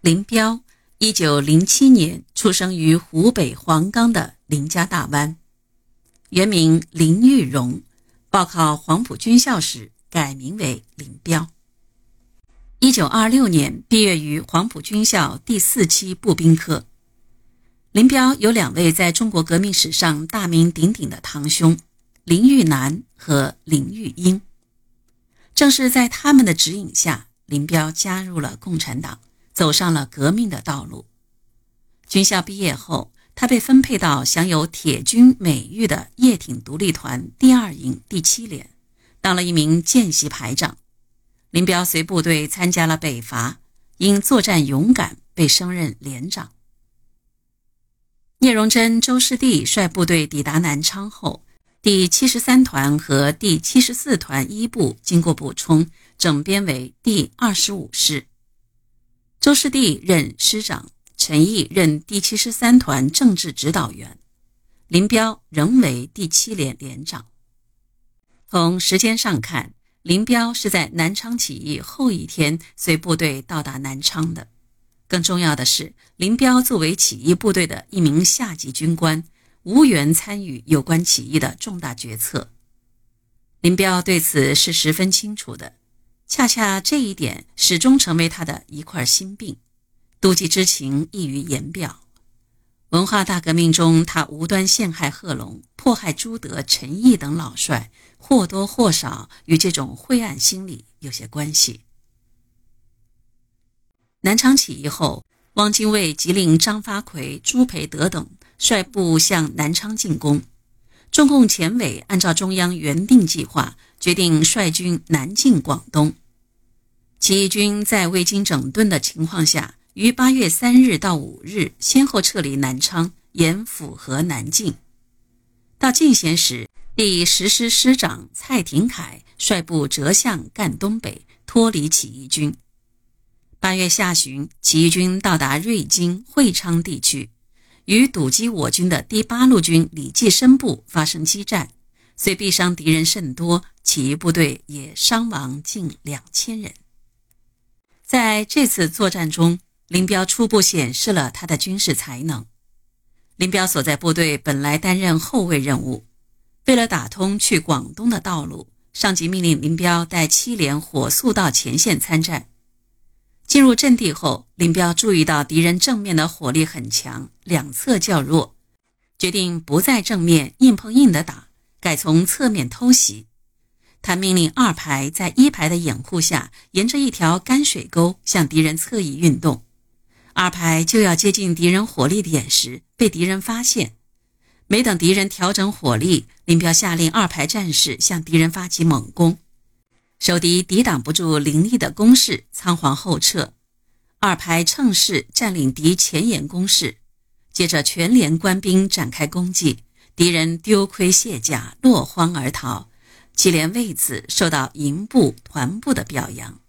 林彪，一九零七年出生于湖北黄冈的林家大湾，原名林玉荣，报考黄埔军校时改名为林彪。一九二六年毕业于黄埔军校第四期步兵科。林彪有两位在中国革命史上大名鼎鼎的堂兄，林玉南和林玉英。正是在他们的指引下，林彪加入了共产党。走上了革命的道路。军校毕业后，他被分配到享有铁军美誉的叶挺独立团第二营第七连，当了一名见习排长。林彪随部队参加了北伐，因作战勇敢被升任连长。聂荣臻、周士第率部队抵达南昌后，第七十三团和第七十四团一部经过补充，整编为第二十五师。周士第任师长，陈毅任第七十三团政治指导员，林彪仍为第七连连长。从时间上看，林彪是在南昌起义后一天随部队到达南昌的。更重要的是，林彪作为起义部队的一名下级军官，无缘参与有关起义的重大决策。林彪对此是十分清楚的。恰恰这一点始终成为他的一块心病，妒忌之情溢于言表。文化大革命中，他无端陷害贺龙、迫害朱德、陈毅等老帅，或多或少与这种晦暗心理有些关系。南昌起义后，汪精卫即令张发奎、朱培德等率部向南昌进攻。中共前委按照中央原定计划，决定率军南进广东。起义军在未经整顿的情况下，于八月三日到五日先后撤离南昌，沿抚河南进。到进贤时，第十师师长蔡廷锴率部折向赣东北，脱离起义军。八月下旬，起义军到达瑞金、会昌地区。与堵击我军的第八路军李济深部发生激战，虽毙伤敌人甚多，起义部队也伤亡近两千人。在这次作战中，林彪初步显示了他的军事才能。林彪所在部队本来担任后卫任务，为了打通去广东的道路，上级命令林彪带七连火速到前线参战。进入阵地后，林彪注意到敌人正面的火力很强，两侧较弱，决定不在正面硬碰硬的打，改从侧面偷袭。他命令二排在一排的掩护下，沿着一条干水沟向敌人侧翼运动。二排就要接近敌人火力点时，被敌人发现。没等敌人调整火力，林彪下令二排战士向敌人发起猛攻。守敌抵挡不住凌厉的攻势，仓皇后撤。二排乘势占领敌前沿攻势，接着全连官兵展开攻击，敌人丢盔卸甲，落荒而逃。七连为此受到营部、团部的表扬。